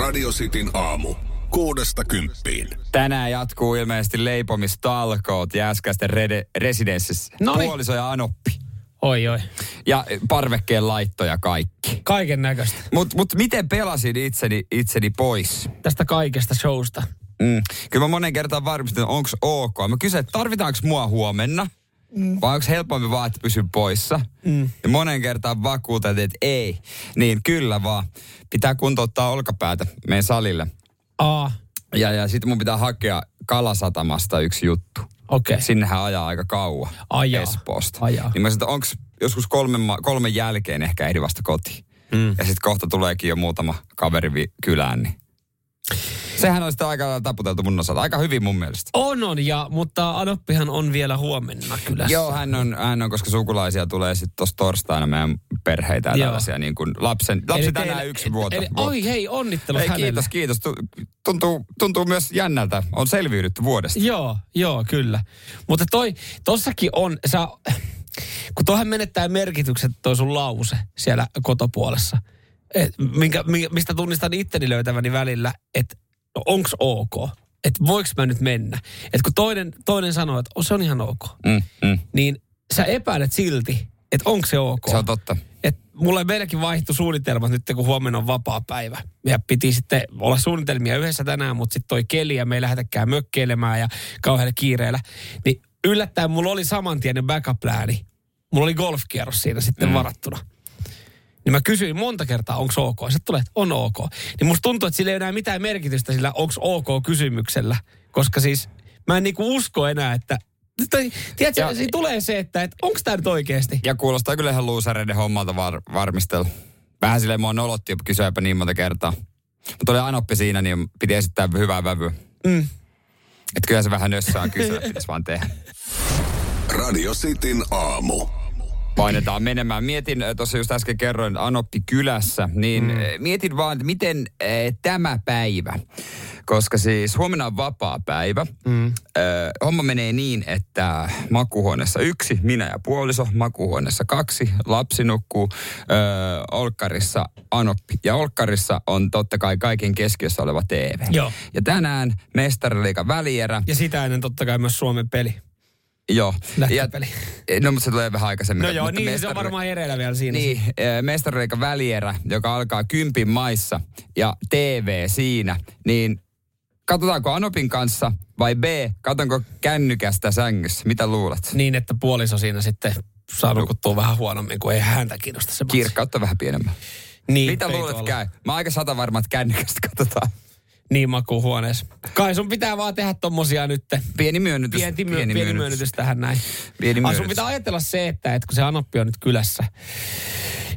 Radio Cityn aamu. Kuudesta kymppiin. Tänään jatkuu ilmeisesti leipomistalkoot Jääskäisten rede, residenssissä. Noniin. Puoliso ja anoppi. Oi, oi. Ja parvekkeen laittoja kaikki. Kaiken näköistä. Mutta mut miten pelasin itseni, itseni pois? Tästä kaikesta showsta. Mm. Kyllä mä monen kertaan varmistin, onko ok. Mä kysyn, että tarvitaanko mua huomenna? Mm. Vai onko helpompi vaan, että pysyn poissa? Mm. Ja monen kertaan vakuutettiin, että ei. Niin kyllä vaan. Pitää kuntouttaa olkapäätä meidän salille. Aa, Ja, ja sitten mun pitää hakea Kalasatamasta yksi juttu. okei. Okay. Sinnehän ajaa aika kauan Ajaa. Espoosta. Ajaa. Niin mä sanoin, onko joskus kolmen, kolmen jälkeen ehkä ehdi vasta kotiin. Mm. Ja sitten kohta tuleekin jo muutama kaveri vi- kylään. Niin. Sehän on sitten aika taputeltu mun osalta. Aika hyvin mun mielestä. On, on, ja, mutta Anoppihan on vielä huomenna kylässä. Joo, hän on, hän on, koska sukulaisia tulee sitten tuossa torstaina meidän perheitä ja Joo. tällaisia niin kuin lapsen, lapsi Eli tänään teille- yksi vuotta. Eli, oi hei, onnittelut Ei, hänelle. kiitos, kiitos. Tu- Tuntuu, tuntuu myös jännältä. On selviydytty vuodesta. Joo, joo, kyllä. Mutta toi, tossakin on, sä, kun toihan menettää merkitykset toi sun lause siellä kotopuolessa. Et, minkä, minkä, mistä tunnistan itteni löytäväni välillä, että no onks ok? Että voiks mä nyt mennä? Että kun toinen, toinen sanoo, että oh, se on ihan ok, Mm, mm. niin sä epäilet silti, että onko se ok. Se on totta. Et mulle meilläkin vaihtui suunnitelmat nyt, kun huomenna on vapaa päivä. Ja piti sitten olla suunnitelmia yhdessä tänään, mutta sitten toi keli ja me ei lähdetäkään mökkeilemään ja kauhealla kiireellä. Niin yllättäen mulla oli samantien backup-plääni. Mulla oli golfkierros siinä sitten mm. varattuna. Niin mä kysyin monta kertaa, onko ok. Sitten tulee, että on ok. Niin musta tuntuu, että sillä ei ole enää mitään merkitystä sillä onko ok kysymyksellä. Koska siis mä en niinku usko enää, että... Tiedätkö, Ja- siinä tulee se, että, että onko tämä nyt oikeasti? Ja kuulostaa kyllä ihan luusereiden hommalta var, varmistella. Vähän silleen mua nolotti kysyäpä niin monta kertaa. Mutta oli anoppi siinä, niin piti esittää hyvää vävyä. Mm. Että kyllä se vähän nössää kysyä, pitäisi vaan tehdä. Radio Cityn aamu. Painetaan menemään. Mietin, äh, tuossa just äsken kerroin Anoppi kylässä, niin mm. mietin vaan, että miten äh, tämä päivä, koska siis huomenna on vapaa päivä. Mm. Äh, homma menee niin, että makuhuoneessa yksi, minä ja puoliso, makuhuoneessa kaksi, lapsi nukkuu, äh, olkkarissa Anoppi. Ja olkkarissa on totta kai kaiken keskiössä oleva TV. Joo. Ja tänään mestariliikan välierä. Ja sitä ennen totta kai myös Suomen peli. Joo. Lätkäpeli. Ja, no, mutta se tulee vähän aikaisemmin. No joo, Mutta niin se on mestari- varmaan hereillä vielä siinä. niin, äh, mestareikan välierä, joka alkaa kympin maissa ja TV siinä, niin katsotaanko Anopin kanssa vai B, katsonko kännykästä sängyssä? Mitä luulet? Niin, että puoliso siinä sitten saa nukuttua vähän huonommin, kun ei häntä kiinnosta se matsi. Kirkkautta vähän pienemmän. Niin, Mitä luulet peitolla. käy? Mä oon aika sata varma, että kännykästä katsotaan. Niin makuuhuoneessa. Kai sun pitää vaan tehdä tommosia nyt. Pieni myönnytys. Pieni, myö, pieni, pieni myönnytys tähän näin. Pieni Ah, sun myönnytys. pitää ajatella se, että, että kun se Anoppi on nyt kylässä,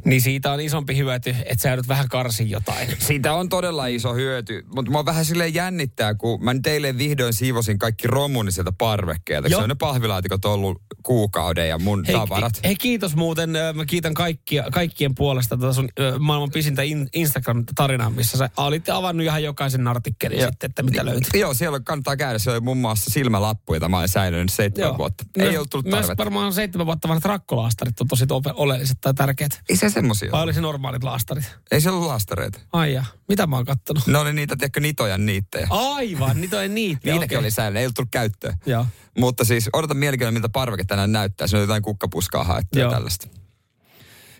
niin siitä on isompi hyöty, että sä joudut vähän karsin jotain. Siitä on todella iso hyöty, mutta mua vähän silleen jännittää, kun mä nyt eilen vihdoin siivosin kaikki romuni sieltä parvekkeelta. Se on ne pahvilaatikot ollut kuukauden ja mun Hei, tavarat. hei, kiitos muuten. Mä kiitän kaikkia, kaikkien puolesta tätä sun maailman pisintä in, Instagram-tarinaa, missä sä olitte avannut ihan jokaisen artikkelin Joo. sitten, että mitä löytyy. Joo, siellä kannattaa käydä. Se oli muun muassa silmälappu, jota mä olen säilynyt seitsemän vuotta. Ei myös, ollut tullut Myös tarvetta. varmaan seitsemän vuotta vanhat rakkolaastarit on tosi oleelliset tai tärkeät. Ei se semmosia Vai oli se normaalit laastarit? Ei se ollut lastareita. Ai ja, mitä mä oon kattonut? Ne oli niitä, tiedätkö, nitojan niittejä. Aivan, niitä on niitä. Niitäkin okei. oli säilynyt, ei ollut tullut käyttöön. Joo. Mutta siis odotan mielenkiinnolla, miltä parveke tänään näyttää. Se on jotain kukkapuskaa haettu ja tällaista.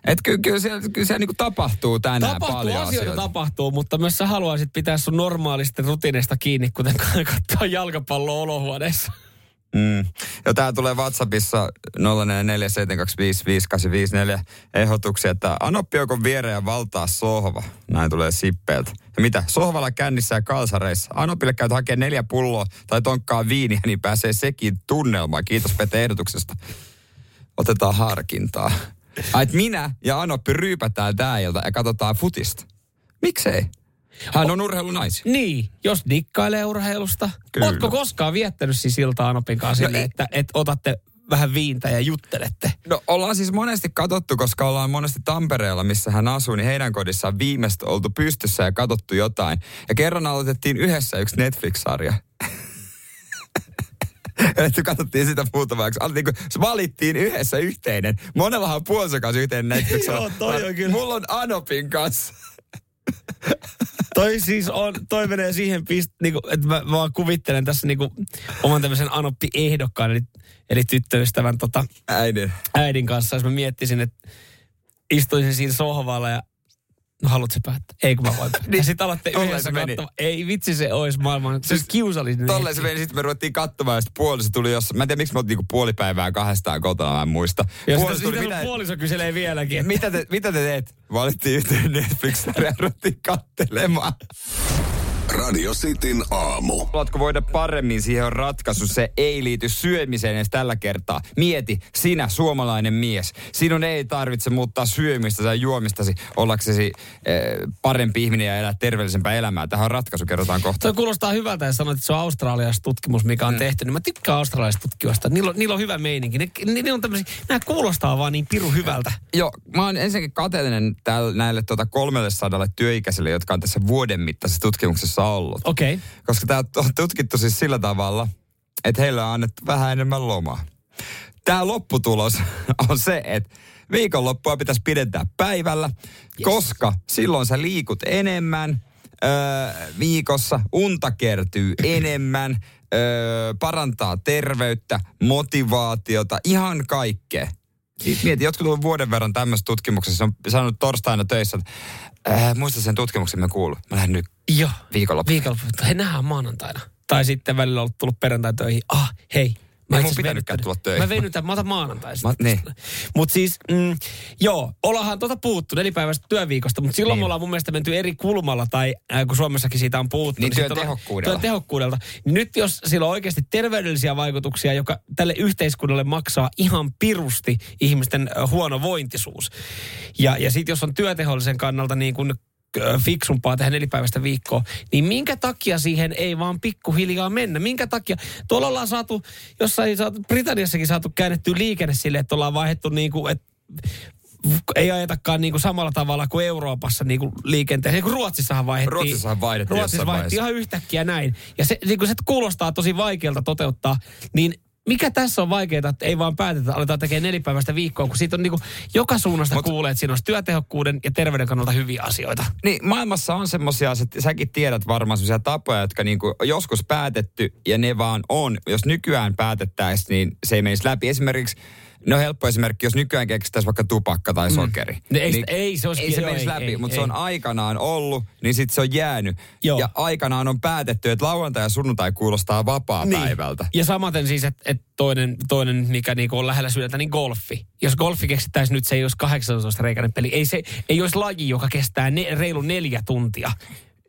Et kyllä, kyllä siellä, kyllä siellä niinku tapahtuu tänään Tapahtuu, paljon asioita, asioita. tapahtuu, mutta myös sä haluaisit pitää sun normaalista rutiineista kiinni, kuten katsoa jalkapalloa olohuoneessa. Mm. Ja tää tulee WhatsAppissa 0447255854 ehdotuksia, että Anoppi joko viereen valtaa sohva. Näin tulee Sippeeltä. Ja mitä? Sohvalla kännissä ja kalsareissa. Anopille käyt hakea neljä pulloa tai tonkkaa viiniä, niin pääsee sekin tunnelmaan. Kiitos Pete ehdotuksesta. Otetaan harkintaa. Ai, minä ja Anoppi ryypätään tää ilta ja katsotaan futista. Miksei? Hän on urheilunaisia. Niin, jos dikkailee urheilusta. Kyllä. Ootko koskaan viettänyt siis iltaa Anopin kanssa No että, että otatte vähän viintä ja juttelette? No ollaan siis monesti katsottu, koska ollaan monesti Tampereella, missä hän asuu, niin heidän kodissaan viimeistä oltu pystyssä ja katsottu jotain. Ja kerran aloitettiin yhdessä yksi Netflix-sarja. Että katsottiin sitä muutamaksi. Niin kuin, valittiin yhdessä yhteinen. Monellahan on puolison kanssa yhteinen Netflix. Joo, toi on kyllä. Mulla on Anopin kanssa. toi siis on, toi menee siihen pist, niinku, että mä, mä vaan kuvittelen tässä niinku oman tämmöisen Anoppi-ehdokkaan, eli, eli tyttöystävän tota, Äidin. äidin kanssa, jos mä miettisin, että istuisin siinä sohvalla ja no haluatko päättää? Ei kun mä voin päättää. Niin, sitten alatte yhdessä katsomaan. Ei vitsi se olisi maailman, se Siis kiusallinen. Tolleen se meni, sitten me ruvettiin katsomaan, ja sitten puoliso tuli jossain. Mä en tiedä, miksi me oltiin niinku puoli päivää kahdestaan kotona, mä en muista. Ja Puoliso sitten tuli, sitä mitä, puoliso kyselee vieläkin. että- mitä, te, mitä te teet? Valittiin yhteen netflix ja ruvettiin kattelemaan. Radio Cityn aamu. Haluatko voida paremmin, siihen on ratkaisu. Se ei liity syömiseen edes tällä kertaa. Mieti, sinä suomalainen mies. Sinun ei tarvitse muuttaa syömistä tai juomistasi ollaksesi eh, parempi ihminen ja elää terveellisempää elämää. Tähän on ratkaisu, kerrotaan kohta. Toi kuulostaa hyvältä, jos sanoit, että se on australialainen tutkimus, mikä on mm. tehty. Niin mä tykkään australialaisista tutkimusta. Niillä on, niillä on hyvä meininki. Ne, ne, ne on tämmöisiä, nämä kuulostaa vaan niin piru hyvältä. Joo, mä oon ensinnäkin kateellinen täällä, näille tuota 300 työikäisille, jotka on tässä vuoden mittaisessa tutkimuksessa ollut. Okei. Okay. Koska tämä on tutkittu siis sillä tavalla, että heille on annettu vähän enemmän lomaa. Tämä lopputulos on se, että viikonloppua pitäisi pidentää päivällä, yes. koska silloin sä liikut enemmän öö, viikossa, unta kertyy enemmän, öö, parantaa terveyttä, motivaatiota, ihan kaikkea. Mieti, jotkut on vuoden verran tämmöisessä tutkimuksessa on sanonut torstaina töissä, että äh, muista sen tutkimuksen, mä kuulun. Mä lähden nyt Joo. viikonloppu. Viikonloppu. He nähdään maanantaina. Tai sitten välillä on tullut perjantai töihin. Ah, hei. Ei mun itse asiassa pitänytkään tulla töihin. Mä venytän, mä otan maanantai Mä- niin. Mutta siis, mm, joo, ollaanhan tuota puhuttu nelipäiväistä työviikosta, mutta silloin Niin. me ollaan mun mielestä menty eri kulmalla, tai äh, kun Suomessakin siitä on puhuttu. Niin, sit työn tehokkuudella. Työn tehokkuudelta. Niin nyt jos sillä on oikeasti terveydellisiä vaikutuksia, joka tälle yhteiskunnalle maksaa ihan pirusti ihmisten äh, huono vointisuus. Ja, ja sitten jos on työtehollisen kannalta niin kuin fiksumpaa tehdä nelipäiväistä viikkoa, niin minkä takia siihen ei vaan pikkuhiljaa mennä? Minkä takia? Tuolla ollaan saatu, jossain saatu, Britanniassakin saatu käännettyä liikenne sille, että ollaan vaihdettu niin kuin, että ei ajetakaan niin kuin samalla tavalla kuin Euroopassa niin kuin liikenteeseen. Kun Ruotsissahan vaihdettiin. Ruotsissahan vaihdettiin Ruotsissa vaihdettiin ihan yhtäkkiä näin. Ja se, niin kuin se kuulostaa tosi vaikealta toteuttaa, niin mikä tässä on vaikeaa, että ei vaan päätetä, aletaan tekemään nelipäiväistä viikkoa, kun siitä on niin kuin, joka suunnasta Mut- kuulee, että siinä olisi työtehokkuuden ja terveyden kannalta hyviä asioita. Niin, maailmassa on semmoisia, että säkin tiedät varmaan semmoisia tapoja, jotka niinku joskus päätetty ja ne vaan on. Jos nykyään päätettäisiin, niin se ei menisi läpi. Esimerkiksi, no helppo esimerkki, jos nykyään keksittäisiin vaikka tupakka tai sokeri. Ne Mm. ei- ei se olisi- ei se joo, menisi ei, läpi, ei, mutta ei. se on aikanaan ollut, niin sitten se on jäänyt. Joo. Ja aikanaan on päätetty, että lauantai ja sunnuntai kuulostaa vapaa-päivältä. Ja samaten siis, että et toinen, toinen, mikä niinku on lähellä sydäntä, niin golfi. Jos golfi keksittäisiin nyt, se ei olisi 18 reikäinen peli. Ei, se, ei olisi laji, joka kestää ne, reilu neljä tuntia.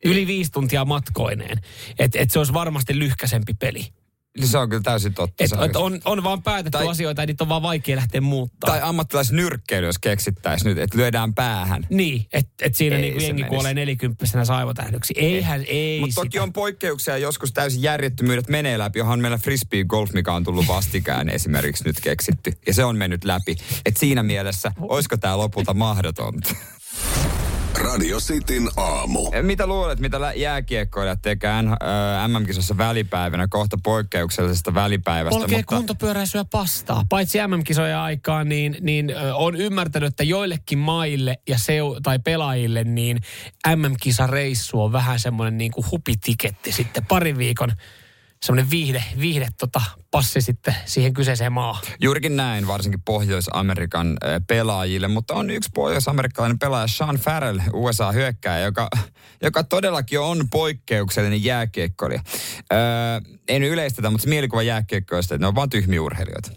Yli viisi tuntia matkoineen. Että et se olisi varmasti lyhkäsempi peli. Niin se on kyllä täysin totta. Et, et on, on vaan päätetty Tai- asioita ja niitä on vaan vaikea lähteä muuttaa. Tai ammattilaisnyrkkeily, jos keksittäisiin nyt, että lyödään päähän. Niin, että et siinä Ei se jengi menisi. kuolee nelikymppisenä saivotähdyksi. Eihän, ei Mutta toki on poikkeuksia, joskus täysin järjettömyydet menee läpi. Onhan meillä frisbee golf, mikä on tullut vastikään esimerkiksi nyt keksitty. Ja se on mennyt läpi. Et siinä mielessä, olisiko tämä lopulta mahdotonta? Radio Cityn aamu. Mitä luulet, mitä jääkiekkoilijat tekee MM-kisossa välipäivänä, kohta poikkeuksellisesta välipäivästä? Polkee kuntopyöräisyä pastaa. Paitsi MM-kisojen aikaan, niin, niin on ymmärtänyt, että joillekin maille ja seu, tai pelaajille, niin MM-kisareissu on vähän semmoinen niin kuin hupitiketti sitten parin viikon semmoinen viihde, viihde tota, passi sitten siihen kyseiseen maahan. Juurikin näin, varsinkin Pohjois-Amerikan ö, pelaajille, mutta on yksi pohjois-amerikkalainen pelaaja, Sean Farrell, USA-hyökkääjä, joka, joka todellakin on poikkeuksellinen jääkiekkoilija. Öö, en yleistetä, mutta se mielikuva jääkiekkoista, että ne on vain tyhmiä urheilijoita.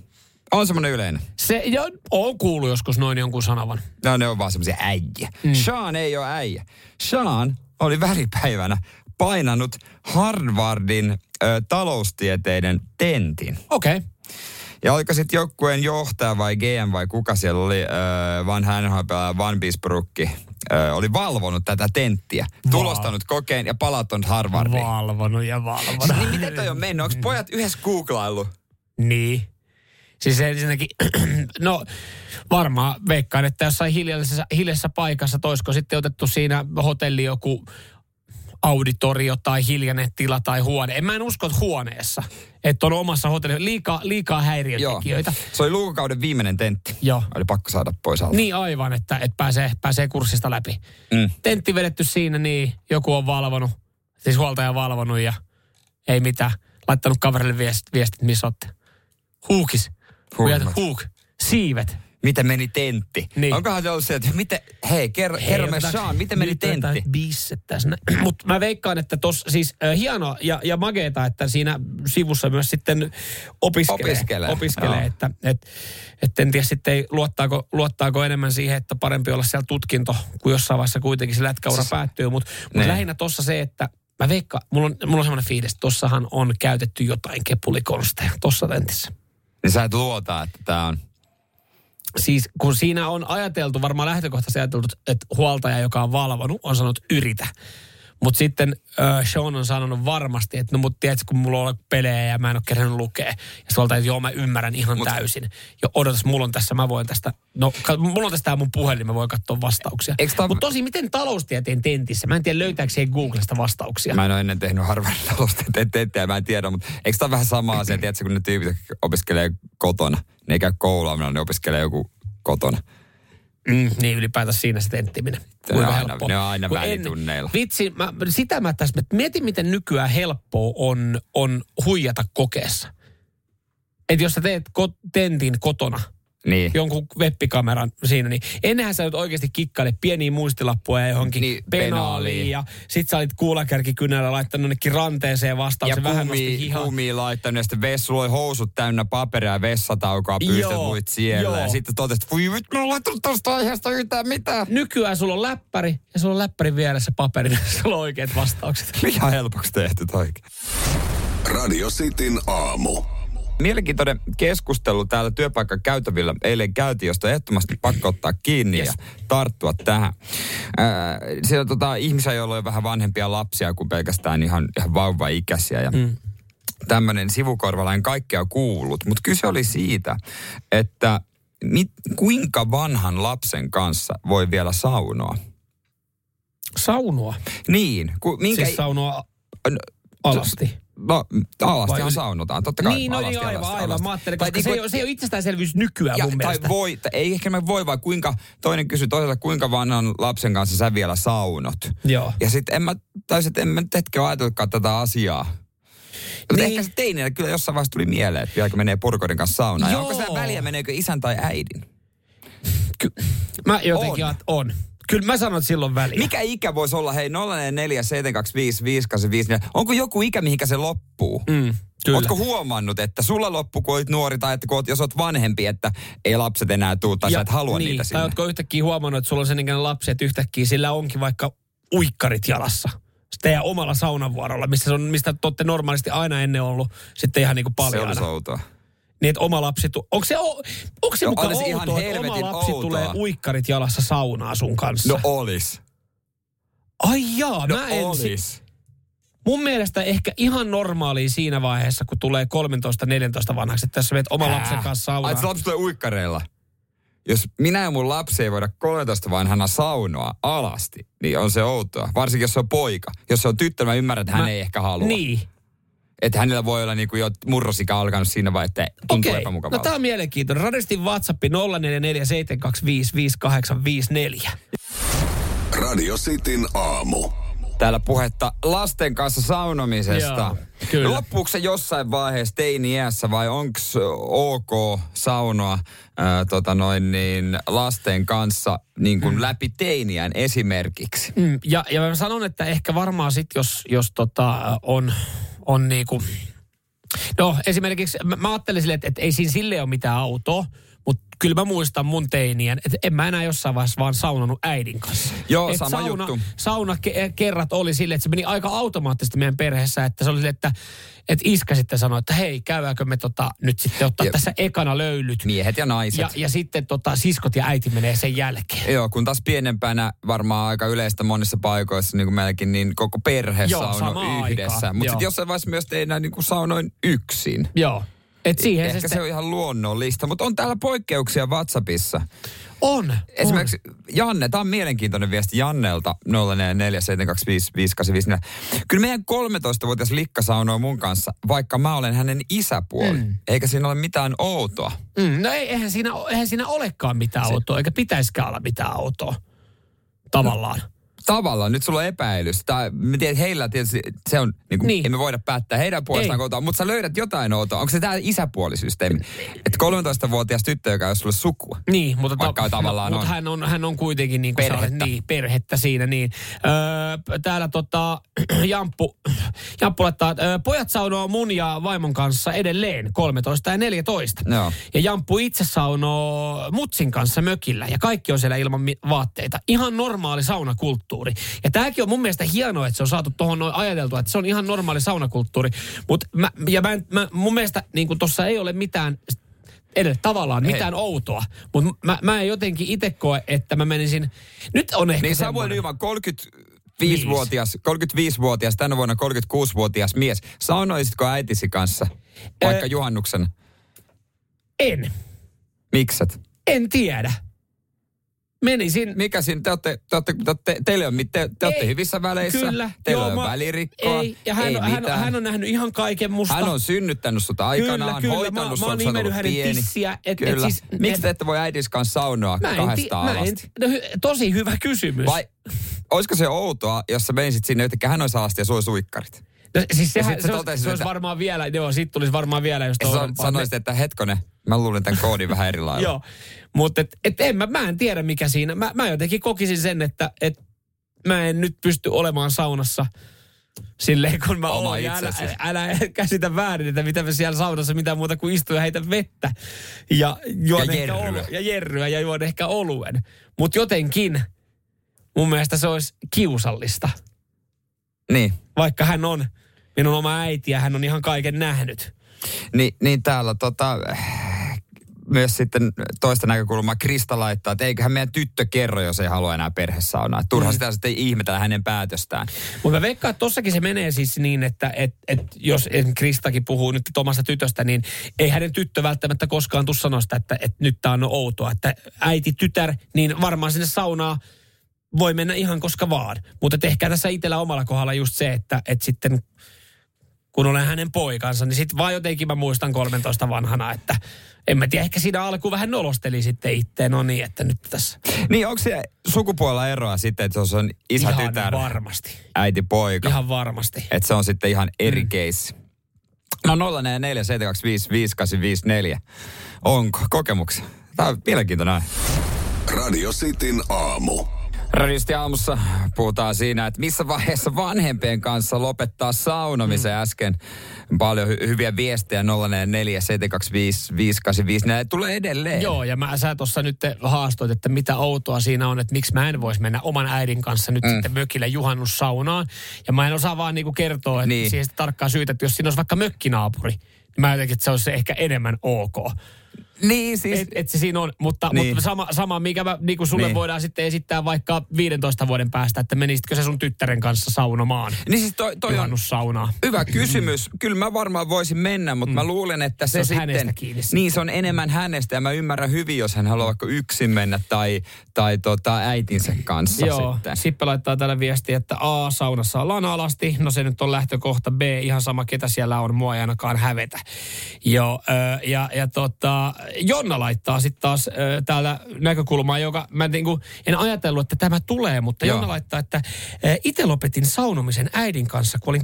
On semmoinen yleinen. Se jo, on kuullut joskus noin jonkun sanavan. No ne on vaan semmoisia äijä. Mm. Sean ei ole äijä. Sean oli välipäivänä painanut Harvardin ö, taloustieteiden tentin. Okei. Okay. Ja oliko sitten joukkueen johtaja vai GM vai kuka siellä oli, ö, vanha nhl Van Bisbrukki, ö, oli valvonut tätä tenttiä, tulostanut kokeen ja palauttanut Harvardiin. Valvonut ja valvonut. Siis niin miten toi on mennyt? Onko pojat yhdessä googlaillut? Niin. Siis ensinnäkin, no varmaan veikkaan, että jossain hiljaisessa, hiljaisessa paikassa, toisko sitten otettu siinä hotelli joku auditorio tai hiljainen tila tai huone. En mä en usko, että huoneessa. Että on omassa hotellissa liikaa, liikaa häiriötekijöitä. Joo. Se oli lukukauden viimeinen tentti. Joo. Oli pakko saada pois alta. Niin aivan, että, että pääsee, pääsee kurssista läpi. Mm. Tentti vedetty siinä, niin joku on valvonut, siis huoltaja valvonut ja ei mitään. Laittanut kaverille viestit, viestit missä olette. Huukis. Huuk. Siivet. Miten meni tentti? Niin. Onkohan se ollut se, että miten, hei, kerro, kerro me Sean, miten meni tentti? Tässä. Mutta mä veikkaan, että tuossa siis äh, hienoa ja, ja mageeta, että siinä sivussa myös sitten opiskelee. Opiskelee, opiskelee että et, et en tiedä sitten, luottaako, luottaako enemmän siihen, että parempi olla siellä tutkinto, kuin jossain vaiheessa kuitenkin se lätkäura Siis- päättyy. Mutta mut Niin. lähinnä tuossa se, että mä veikkaan, mulla on, mulla on semmoinen fiilis, että tossahan on käytetty jotain kepulikonsteja tuossa tentissä. Niin sä et luota, että tää on... siis kun siinä on ajateltu, varmaan lähtökohtaisesti ajateltu, että huoltaja, joka on valvonut, on sanonut yritä. Mutta sitten äh, Sean on sanonut varmasti, että no mut tiedätkö, kun mulla on ollut pelejä ja mä en ole kerännyt lukea. Ja se huoltaja, että joo mä ymmärrän ihan Mut- täysin. Ja odotas, mulla on tässä, mä voin tästä, no mulla on tästä mun puhelin, mä voin katsoa vastauksia. Tää- Mutta tosi, miten taloustieteen tentissä? Mä en tiedä löytääkö Googlesta vastauksia. Mä en ole ennen tehnyt harvoin taloustieteen tenttiä, mä en tiedä, mutta eikö tämä vähän sama asia, tiedätkö, kun ne tyypit opiskelee kotona, ne ei käy koulua, ne opiskelee joku kotona. Mm, niin ylipäätään siinä se tenttiminen. Ne on aina- ne on aina Kun välitunneilla. Vitsi, mä, sitä mä tässä, että mieti miten nykyään helppoa on, on huijata kokeessa. Että jos sä teet ko, tentin kotona, Niin. jonkun webbikameran siinä, niin ennenhän sä nyt oikeasti kikkaile pieniä muistilappuja johonkin Niin, penaaliin. penaaliin ja sit sä olit kuulakärkikynällä laittanut jonnekin ranteeseen Ja vastauksen, vähän kumii laittanut ja sitten vessa, sulla oli housut täynnä paperia ja vessataukoa pystyt siellä. joo. Ja sitten totesit, että voi vittu, mä oon laittanut tosta aiheesta yhtään mitään. Nykyään sulla on läppäri ja sulla on läppärin vieressä paperi, sulla on oikeat vastaukset. Mikä helpoksi tehty toikin. Radio Cityn aamu. Mielenkiintoinen keskustelu täällä työpaikan käytävillä eilen käytiin, josta ehdottomasti pakko ottaa kiinni Yes. ja tarttua tähän. Ää, siellä on tota, ihmisiä, joilla on vähän vanhempia lapsia kuin pelkästään ihan, ihan vauva-ikäisiä. Ja mm. tämmöinen sivukorvalainen kaikkea kuullut. Mutta kyse oli siitä, että mit, kuinka vanhan lapsen kanssa voi vielä saunoa. Saunoa. Niin, ku, minkä... Siis saunoa No, alasti. No, alastihan saunotaan, totta kai. Niin, no alasti, niin, aivan, alasti, aivan. Mä ajattelin, koska se, ei, se ei ole itsestäänselvyys nykyään ja, mun tai mielestä. voi, tai ei ehkä me voi, vai kuinka, toinen kysyy toiselta, kuinka vanhan lapsen kanssa sä vielä saunot. Joo. Ja sitten en mä, tai sit en mä nyt hetken ajatellutkaan tätä asiaa. Mutta Niin. ehkä se teinillä kyllä jossain vaiheessa tuli mieleen, että vieläkö menee porukoiden kanssa saunaan. Ja Joo. onko sitä väliä, meneekö isän tai äidin? Ky- mä jotenkin On. on. on. Kyllä mä sanon, silloin väliä. Mikä ikä voisi olla, hei 044 725 5854, onko joku ikä, mihinkä se loppuu? Mm, kyllä. Oletko huomannut, että sulla loppu, kun olit nuori, tai että kun oot, jos oot vanhempi, että ei lapset enää tuu, tai sä et halua niin, niitä Tai sinne? ootko yhtäkkiä huomannut, että sulla on sen ikäinen lapsi, että yhtäkkiä sillä onkin vaikka uikkarit jalassa. Teidän omalla saunavuorolla, missä se on, mistä te olette normaalisti aina ennen ollut sitten ihan niin kuin Se paljon. olisi outoa. Niin, että oma lapsi... Tu- onko se, o- onko se No, mukaan olisi ihan outoa, että oma lapsi outoa. tulee uikkarit jalassa saunaa sun kanssa? No olis. Ai jaa, No mä en... si-. Mun mielestä ehkä ihan normaalia siinä vaiheessa, kun tulee 13-14 vanhaksi, että tässä meet oma lapsen kanssa Ai, saunaan. se lapsi tulee uikkareilla. Jos minä ja mun lapsi ei voida 13 vanhana saunoa alasti, niin on se outoa. Varsinkin jos se on poika. Jos se on tyttö, mä ymmärrän, että hän Mä- ei ehkä halua. Niin. Että hänellä voi olla niinku jo murrosika alkanut siinä vai, että tuntuu Okei, no epämukavalta. tämä on mielenkiintoinen. Radistin WhatsApp 0447255854. Radio Cityn aamu. Täällä puhetta lasten kanssa saunomisesta. Joo, kyllä. No Loppuuko se jossain vaiheessa teini-iässä vai onko ok saunoa ää, tota noin niin, lasten kanssa niin kuin läpi teiniään esimerkiksi? Mm, ja, ja mä sanon, että ehkä varmaan sit, jos, jos tota, on, on niinku... No esimerkiksi mä, mä ajattelin silleen, että, että ei siinä sille ole mitään autoa, mutta kyllä mä muistan mun teinien, että en mä enää jossain vaiheessa vaan saunannut äidin kanssa. Joo, Et sama sauna, juttu. Sauna ke- kerrat oli silleen, että se meni aika automaattisesti meidän perheessä, että se oli silleen, että, että iskä sitten sanoi, että hei, käydäänkö me tota, nyt sitten ottaa Ja- tässä ekana löylyt. Miehet ja naiset. Ja, ja sitten tota, siskot ja äiti menee sen jälkeen. Joo, kun taas pienempänä varmaan aika yleistä monissa paikoissa, niin kuin meilläkin, niin koko perhe Joo, sauno yhdessä. Mutta sitten jossain vaiheessa myös tehdään niin kuin saunoin yksin. Joo. Et siihen Ehkä se, se, sitten- on ihan luonnollista, mutta on täällä poikkeuksia WhatsAppissa. On. Esimerkiksi Janne, tämä on mielenkiintoinen viesti Jannelta 0447255854. Kyllä meidän 13-vuotias Likka saunoo mun kanssa, vaikka mä olen hänen isäpuoli. Mm. Eikä siinä ole mitään outoa. On. Mm, no ei, eihän, siinä, eihän siinä olekaan mitään se... autoa, eikä pitäisikään olla mitään autoa. Tavallaan. Tavallaan, nyt sulla on epäilys. Tai, mä tiedän, heillä tietysti se on, niin kuin, Niin. emme voida päättää heidän puolestaan Ei. outoa, mutta sä löydät jotain outoa. Onko se tämä isäpuolisysteemi? Että 13-vuotias tyttö, joka ei ole sulle sukua. Niin, mutta, Vaikka tavallaan mutta on. hän on. hän on kuitenkin niin kuin Perhettä. Olet, niin, perhettä siinä. Niin. Öö, täällä tota, Jamppu, Jamppu laittaa, öö, pojat saunoo mun ja vaimon kanssa edelleen 13 ja 14. Joo. Ja Jamppu itse saunoo mutsin kanssa mökillä ja kaikki on siellä ilman vaatteita. Ihan normaali saunakulttuuri. Ja tämäkin on mun mielestä hienoa, että se on saatu tuohon noin ajateltua, että se on ihan normaali saunakulttuuri. Mutta mä, ja mä, en- mä, mun mielestä niin tuossa ei ole mitään edes tavallaan mitään outoa. Mutta mä, mä en jotenkin itse koe, että mä menisin... Nyt on ehkä Niin Samuel Nyman, 35-vuotias, 35-vuotias, tänä vuonna 36-vuotias mies. Saunoisitko äitisi kanssa, vaikka Ö- juhannuksena? En. Mikset? En tiedä. Menisin... Mikä siinä, te olette, te olette, te olette, teille on, te, te olette Ei, hyvissä väleissä, Kyllä. teillä Joo, on mä- välirikkoa, Ei, ja hän, ei hän, mitään. hän on nähnyt ihan kaiken musta. Hän on synnyttänyt sut aikanaan, Kyllä, kyllä. hoitanut Mä- sut, mä oon nimennyt hänen pieni. tissiä, et- et Kyllä. siis- Miksi et- te ette voi äidis kanssa saunoa Mä kahdesta ti- mä en, no, tosi hyvä kysymys. Vai olisiko se outoa, jos sä menisit sinne yhtäkkiä hän olisi alasti ja sulla suikkarit? No, siis sehän, se, olisi, totesit, se olisi että- varmaan vielä, joo, sit tulisi varmaan vielä, jos toinen sanoisit, että hetkonen, mä luulin tämän koodin vähän eri lailla. Joo, mutta et, et en, mä, mä en tiedä mikä siinä. Mä, mä jotenkin kokisin sen, että et mä en nyt pysty olemaan saunassa silleen, kun mä Oma oon. Ja älä, älä, käsitä väärin, että mitä me siellä saunassa mitään muuta kuin istua ja heitä vettä. Ja, juon Ja ehkä jerryä. olu, ja jerryä ja juon ehkä oluen. Mutta jotenkin mun mielestä se olisi kiusallista. Niin. Vaikka hän on minun oma äiti ja hän on ihan kaiken nähnyt. Ni, niin täällä tota, myös sitten toista näkökulmaa Krista laittaa, että eiköhän meidän tyttö kerro, jos ei halua enää perhesaunaa. Turha mm. sitä sitten ihmetellä hänen päätöstään. Mutta mä veikkaan, että tossakin se menee siis niin, että et, et jos Kristakin puhuu nyt omasta tytöstä, niin ei hänen tyttö välttämättä koskaan tuu sanoa sitä, että, että nyt tää on outoa. Että äiti, tytär, niin varmaan sinne saunaa voi mennä ihan koska vaan. Mutta ehkä tässä itsellä omalla kohdalla just se, että, että sitten kun olen hänen poikansa, niin sitten vaan jotenkin mä muistan 13 vanhana, että en mä tiedä, ehkä siinä alkuun vähän nolosteli sitten itteen, no niin, että nyt tässä Niin onko se sukupuolella eroa sitten, että se on isä, ihan tytär, varmasti. äiti, poika? Ihan varmasti. Että se on sitten ihan eri mm. keissi. No 044 725 5854. Onko kokemuksia? Tämä on mielenkiintoinen. Radio Cityn aamu. Radisti aamussa puhutaan siinä, että missä vaiheessa vanhempien kanssa lopettaa saunomisen mm. äsken. Paljon hy- hyviä viestejä 044 725 5854. Näitä tulee edelleen. Joo, ja mä, sä tuossa nyt haastoit, että mitä outoa siinä on, että miksi mä en voisi mennä oman äidin kanssa nyt mm. sitten mökille juhannussaunaan. Ja mä en osaa vaan niinku kertoa, että Niin. siihen sitten tarkkaan syytä, että jos siinä olisi vaikka mökkinaapuri, niin mä jotenkin, että se olisi ehkä enemmän ok. Niin siis. Et, et se siinä on, mutta, Niin. mutta sama, sama, mikä mä, niin kuin sulle Niin. voidaan sitten esittää vaikka 15 vuoden päästä, että menisitkö sä sun tyttären kanssa saunomaan niin siis toi, toi on juhannussaunaan. hyvä kysymys. Kyllä mä varmaan voisin mennä, mutta mm. mä luulen, että se, Se sitten... Niin, se on enemmän hänestä ja mä ymmärrän hyvin, jos hän haluaa vaikka yksin mennä tai, tai tota, äitinsä kanssa Joo, sitten. Sippe laittaa tällä viestiä, että A, saunassa ollaan alasti. No se nyt on lähtökohta. B, ihan sama ketä siellä on, mua ei ainakaan hävetä. Joo, ö, ja, ja tota, Jonna laittaa sitten taas ö, täällä näkökulmaa, joka mä niinku, en ajatellut, että tämä tulee, mutta Joo. Jonna laittaa, että itse lopetin saunomisen äidin kanssa, kun olin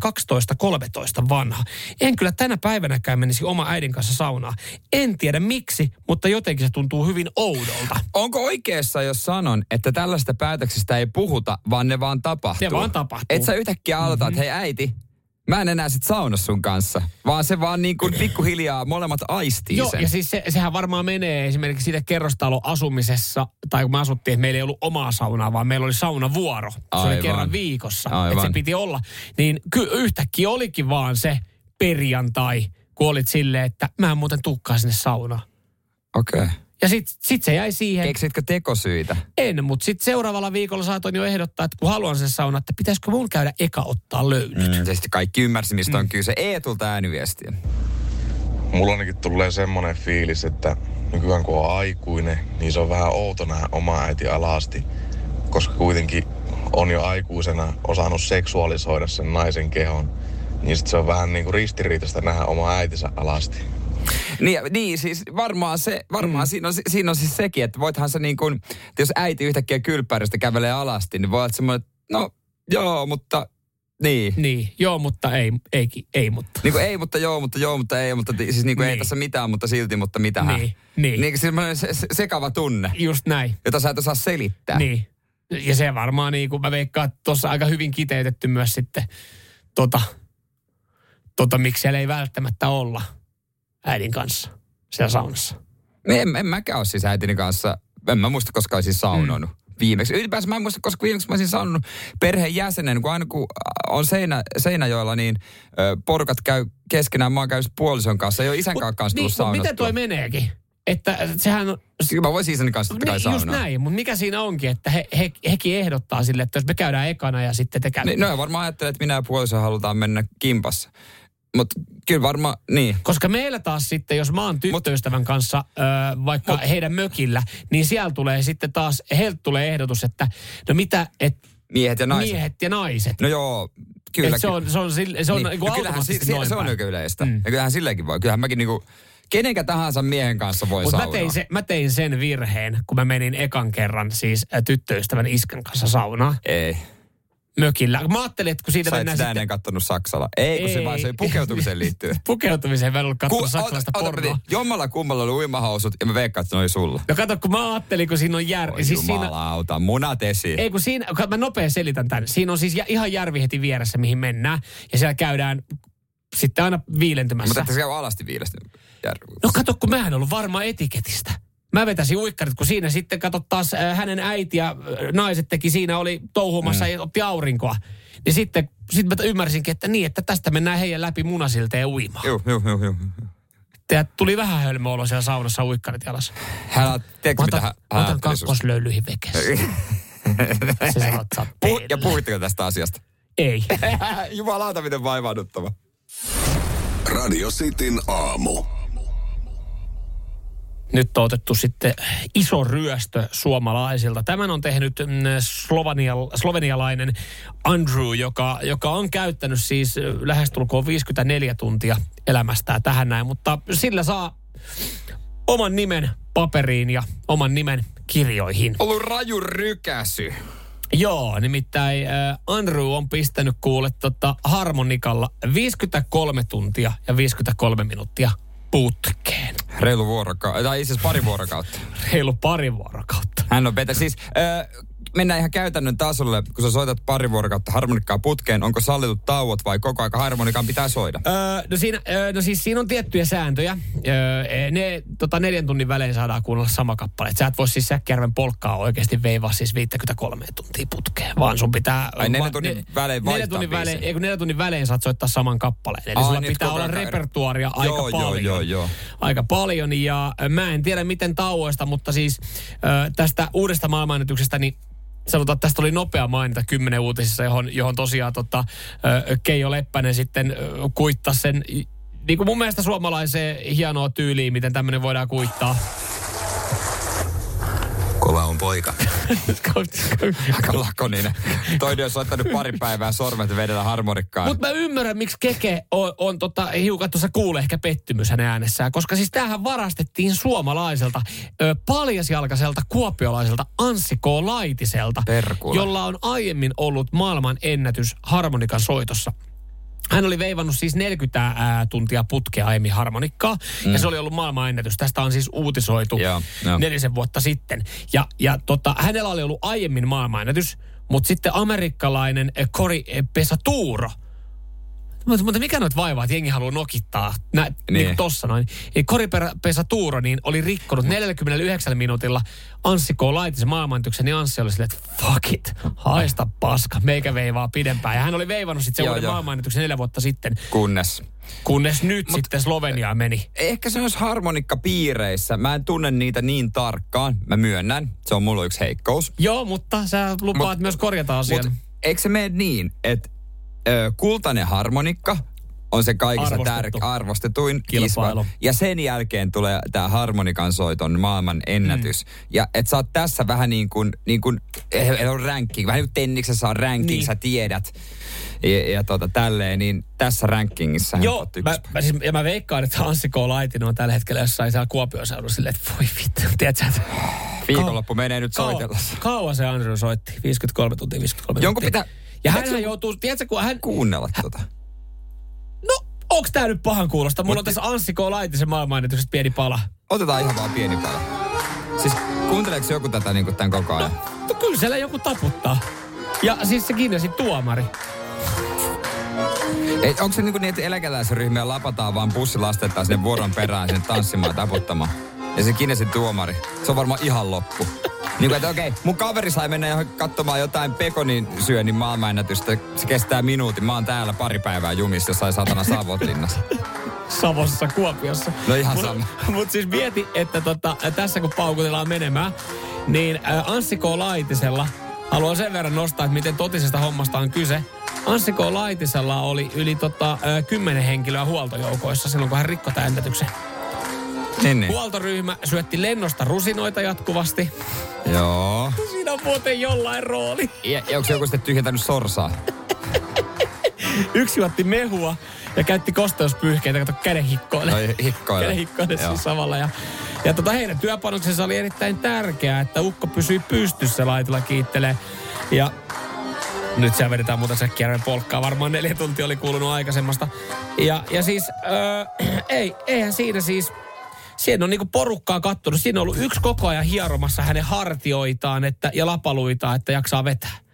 12-13 vanha. En kyllä tänä päivänäkään menisi oma äidin kanssa saunaan. En tiedä miksi, mutta jotenkin se tuntuu hyvin oudolta. Onko oikeassa, jos sanon, että tällaista päätöksistä ei puhuta, vaan ne vaan tapahtuu? Ne vaan tapahtuu. Et sä yhtäkkiä aloita, mm-hmm. että hei äiti, mä en enää sit sauna sun kanssa. Vaan se vaan niin kuin pikkuhiljaa molemmat aistii Joo, sen. ja siis se, sehän varmaan menee esimerkiksi siitä kerrostaloasumisessa, tai kun me asuttiin, että meillä ei ollut omaa saunaa, vaan meillä oli saunavuoro. Se oli Aivan. kerran viikossa, Aivan. että se piti olla. Niin ky- yhtäkkiä olikin vaan se perjantai, kun olit silleen, että mä en muuten tukkaa sinne saunaan. Okei. Okay. Ja sit, sit se jäi siihen. Keksitkö tekosyitä? En, mutta sitten seuraavalla viikolla saatoin jo ehdottaa, että kun haluan sen sauna, että pitäisikö mun käydä eka ottaa löydyt. Mm. Sitten kaikki ymmärsi, mistä on kyse. Eetulta ääniviestiä. mulla ainakin tulee semmonen fiilis, että nykyään kun on aikuinen, niin se on vähän outo nähdä oma äiti alasti. Koska kuitenkin on jo aikuisena osannut seksuaalisoida sen naisen kehon. Niin sit se on vähän niinku ristiriitaista nähdä oma äitinsä alasti. Niin, niin siis varmaan, se, varmaan mm. siinä, on, siinä on siis sekin, että voithan se niin kuin, jos äiti yhtäkkiä kylppäristä kävelee alasti, niin voi olla semmoinen, että no joo, mutta niin. Niin, joo, mutta ei, ei, ei mutta. Niin kuin ei, mutta joo, mutta joo, mutta ei, mutta siis niin kuin niin. ei tässä mitään, mutta silti, mutta mitä. Niin, niin. Niin semmoinen se, se, sekava tunne. Just näin. Jota sä et osaa selittää. Niin. Ja se varmaan niin kuin mä veikkaan, että tuossa aika hyvin kiteytetty myös sitten tota, tota miksi siellä ei välttämättä olla äidin kanssa siellä saunassa. En, en mäkään ole siis äitini kanssa, en mä muista koska olisin saunonut. Mm viimeksi. Ylipäänsä mä en muista, koska viimeksi mä olisin saanut perheen jäsenen, kun aina kun on Seinä, Seinäjoella, niin ö, porukat käy keskenään. Mä oon käynyt puolison kanssa, ei ole isän Mut, kanssa tullut niin, miten toi meneekin? Että sehän on... Mä voisin isäni kanssa niin, kai Just näin, mutta mikä siinä onkin, että he, he, hekin ehdottaa sille, että jos me käydään ekana ja sitten te käytte. Niin, no varmaan ajattelee, että minä ja puoliso halutaan mennä kimpassa. Mutta kyllä varmaan, niin. Koska meillä taas sitten, jos mä oon tyttöystävän mut, kanssa ö, vaikka mut, heidän mökillä, niin siellä tulee sitten taas, heiltä tulee ehdotus, että no mitä, että Miehet ja naiset. Miehet ja naiset. No joo, kyllä. Et se on, se on, se on, niin. niin no se, se, se on oikein yleistä. Mm. Ja kyllähän silleenkin voi. Kyllähän mäkin niinku, kenenkä tahansa miehen kanssa voi Mut mä tein, se, mä tein sen virheen, kun mä menin ekan kerran siis tyttöystävän iskän kanssa saunaan. Ei mökillä. Mä ajattelin, että kun siitä Sä mennään sitä sitten... kattonut Saksalla. Ei, kun ei. se vaan se pukeutumiseen liittyy. pukeutumiseen mä en ollut kattonut Ku, saksalaista ota, pornoa. Jommalla kummalla oli uimahousut ja mä veikkaan, että ne oli sulla. No kato, kun mä ajattelin, kun siinä on jär... Oi siis jumalauta, siinä... munat esiin. Ei kun siinä, mä nopea selitän tämän. Siinä on siis ihan järvi heti vieressä, mihin mennään. Ja siellä käydään sitten aina viilentymässä. Mutta että se käy alasti viilestä. No kato, kun mä en ollut varma etiketistä. Mä vetäisin uikkarit, kun siinä sitten kato taas äh, hänen äiti ja äh, naiset teki siinä, oli touhumassa mm. ja otti aurinkoa. Niin sitten sit mä ymmärsinkin, että niin, että tästä mennään heidän läpi munasilteen uimaan. Joo, joo, joo, joo. Teet tuli vähän hölmö olo siellä saunassa uikkarit jalassa. Hän, tiedätkö mitä hän Otan kakkoslöylyihin vekessä. Se Puh, ja puhuitteko tästä asiasta? Ei. Jumalauta, miten vaivaanuttava. Radio Cityn aamu. Nyt on otettu sitten iso ryöstö suomalaisilta. Tämän on tehnyt mm, slovenial, slovenialainen Andrew, joka, joka on käyttänyt siis lähestulkoon 54 tuntia elämästään tähän näin, mutta sillä saa oman nimen paperiin ja oman nimen kirjoihin. Ollut raju rykäsy. Joo, nimittäin äh, Andrew on pistänyt kuule tota, harmonikalla 53 tuntia ja 53 minuuttia putkeen. Reilu vuorokautta, tai siis pari vuorokautta. Reilu pari vuorokautta. Hän on vetä. Siis äh, mennään ihan käytännön tasolle, kun sä soitat pari vuorokautta harmonikkaa putkeen, onko sallitut tauot vai koko aika harmonikan pitää soida? Öö, no, siinä, öö, no siis siinä on tiettyjä sääntöjä. Öö, ne tota neljän tunnin välein saadaan kuunnella sama kappale. Et sä et voi siis Säkkijärven polkkaa oikeasti veivaa siis 53 tuntia putkeen, vaan sun pitää... Ai neljän tunnin ne, välein neljän tunnin välein, ei, neljän tunnin välein saat soittaa saman kappaleen. Eli Aa, sulla pitää olla repertuaria aika joo, paljon. Joo, joo, joo. Aika paljon ja mä en tiedä miten tauoista, mutta siis ö, tästä uudesta maailmanennätyksestä, niin sanotaan, että tästä oli nopea mainita kymmenen uutisissa, johon, johon tosiaan tota, Keijo Leppänen sitten kuittasi sen, niin kuin mun mielestä suomalaiseen hienoa tyyliin, miten tämmöinen voidaan kuittaa. Kova on poika. Aika lakoninen. Toinen on soittanut pari päivää sormet vedellä harmonikkaan. Mutta mä ymmärrän, miksi Keke on, on tota, hiukan tuossa kuule ehkä pettymys hänen äänessään. Koska siis tämähän varastettiin suomalaiselta, ö, paljasjalkaiselta kuopiolaiselta Anssi K. Laitiselta. Perkula. Jolla on aiemmin ollut maailman ennätys harmonikan soitossa. Hän oli veivannut siis 40 ää, tuntia putkea aiemmin harmonikkaa, mm. ja se oli ollut maailmanennätys. Tästä on siis uutisoitu yeah, yeah. nelisen vuotta sitten. Ja, ja tota, hänellä oli ollut aiemmin maailmanennätys, mutta sitten amerikkalainen Cory Pesatuuro – mutta, mutta mikä noit vaivaa, että jengi haluaa nokittaa, nä, niin. niin kuin tossa noin. Eli Koripesa Tuuro niin oli rikkonut 49 minuutilla Anssi K. Laitisen maailmantyksen, niin Anssi oli silleen, että fuck it, haista paska, meikä veivaa pidempään. Ja hän oli veivannut sitten se uuden maailmanennätyksen neljä vuotta sitten. Kunnes. Kunnes nyt Mut, sitten Sloveniaan meni. Ehkä se olisi harmonikkapiireissä. Mä en tunne niitä niin tarkkaan. Mä myönnän. Se on mulla yksi heikkous. Joo, mutta sä lupaat mut, myös korjata asian. Mut, eikö se mene niin, että ö, kultainen harmonikka on se kaikista Arvostettu. tär- arvostetuin Kilpailu. kisva. Ja sen jälkeen tulee tämä harmonikan soiton maailman ennätys. Mm. Ja et sä oot tässä vähän niin kuin, niin kuin eh, on ranking, vähän niin kuin tenniksessä on ranking, Niin. sä tiedät. Ja, ja tota, tälleen, niin tässä rankingissa Joo, mä, mä, siis, ja mä veikkaan, että Anssi K. Laitinen on tällä hetkellä jossain siellä Kuopion seudulla silleen, että voi vittu, tiedätkö, että Viikonloppu menee nyt soitella. kauan, kauan se Andrew soitti, 53 tuntia, 53 Jonkun tuntia. pitää- Ja Eikö hän se- joutuu, tiedätkö, kun hän, Kuunnella tota. no, onks tää nyt pahan kuulosta? Mulla on Mut- tässä Anssi K. Laitisen maailmanennätyksestä pieni pala. Otetaan ihan vaan pieni pala. Siis kuunteleeko joku tätä niin kuin tämän koko ajan? No kyllä siellä joku taputtaa. Ja siis se Guinnessin tuomari. Ei, onko se niin, niin että eläkeläisryhmiä lapataan vaan bussilastetaan sinne vuoron perään sinne tanssimaan ja taputtamaan? Ja se Kinesin tuomari, se on varmaan ihan loppu. Niin kuin, että okei, mun kaveri sai mennä johonkin katsomaan jotain pekonin syönnin maailmanennätystä. Se kestää minuutin. Mä oon täällä pari päivää jumissa jossain satana Savotlinnassa. Savossa, Kuopiossa. No ihan sama. Mut siis mieti, että tota, tässä kun paukutellaan menemään, niin ä, Anssi K. Laitisella, haluan sen verran nostaa, että miten totisesta hommasta on kyse. Anssi K. Laitisella oli yli tota, ä, kymmenen henkilöä huoltojoukoissa silloin, kun hän rikkoi tämän ennätyksen. Niin, niin. Huoltoryhmä syötti lennosta rusinoita jatkuvasti. Joo. Siinä on muuten jollain rooli. Ja, ja onko se joku sitten tyhjentänyt sorsaa? Yksi juotti mehua ja käytti kosteuspyyhkeitä, kato kädenhikkoille. Tai hikkoilla? Kädenhikkoille siis samalla. Ja, ja tota, heidän työpanoksensa oli erittäin tärkeää, että ukko pysyi pystyssä laitilla kiittelee. Ja nyt siellä vedetään muuten Säkkijärven polkkaa. Varmaan neljä tuntia oli kuulunut aikaisemmasta. Ja, ja siis, öö, ei, eihän siinä siis... Siinä on niinku porukkaa kattonut. Siinä on ollut yksi koko ajan hieromassa hänen hartioitaan että, ja lapaluitaan, että jaksaa vetää.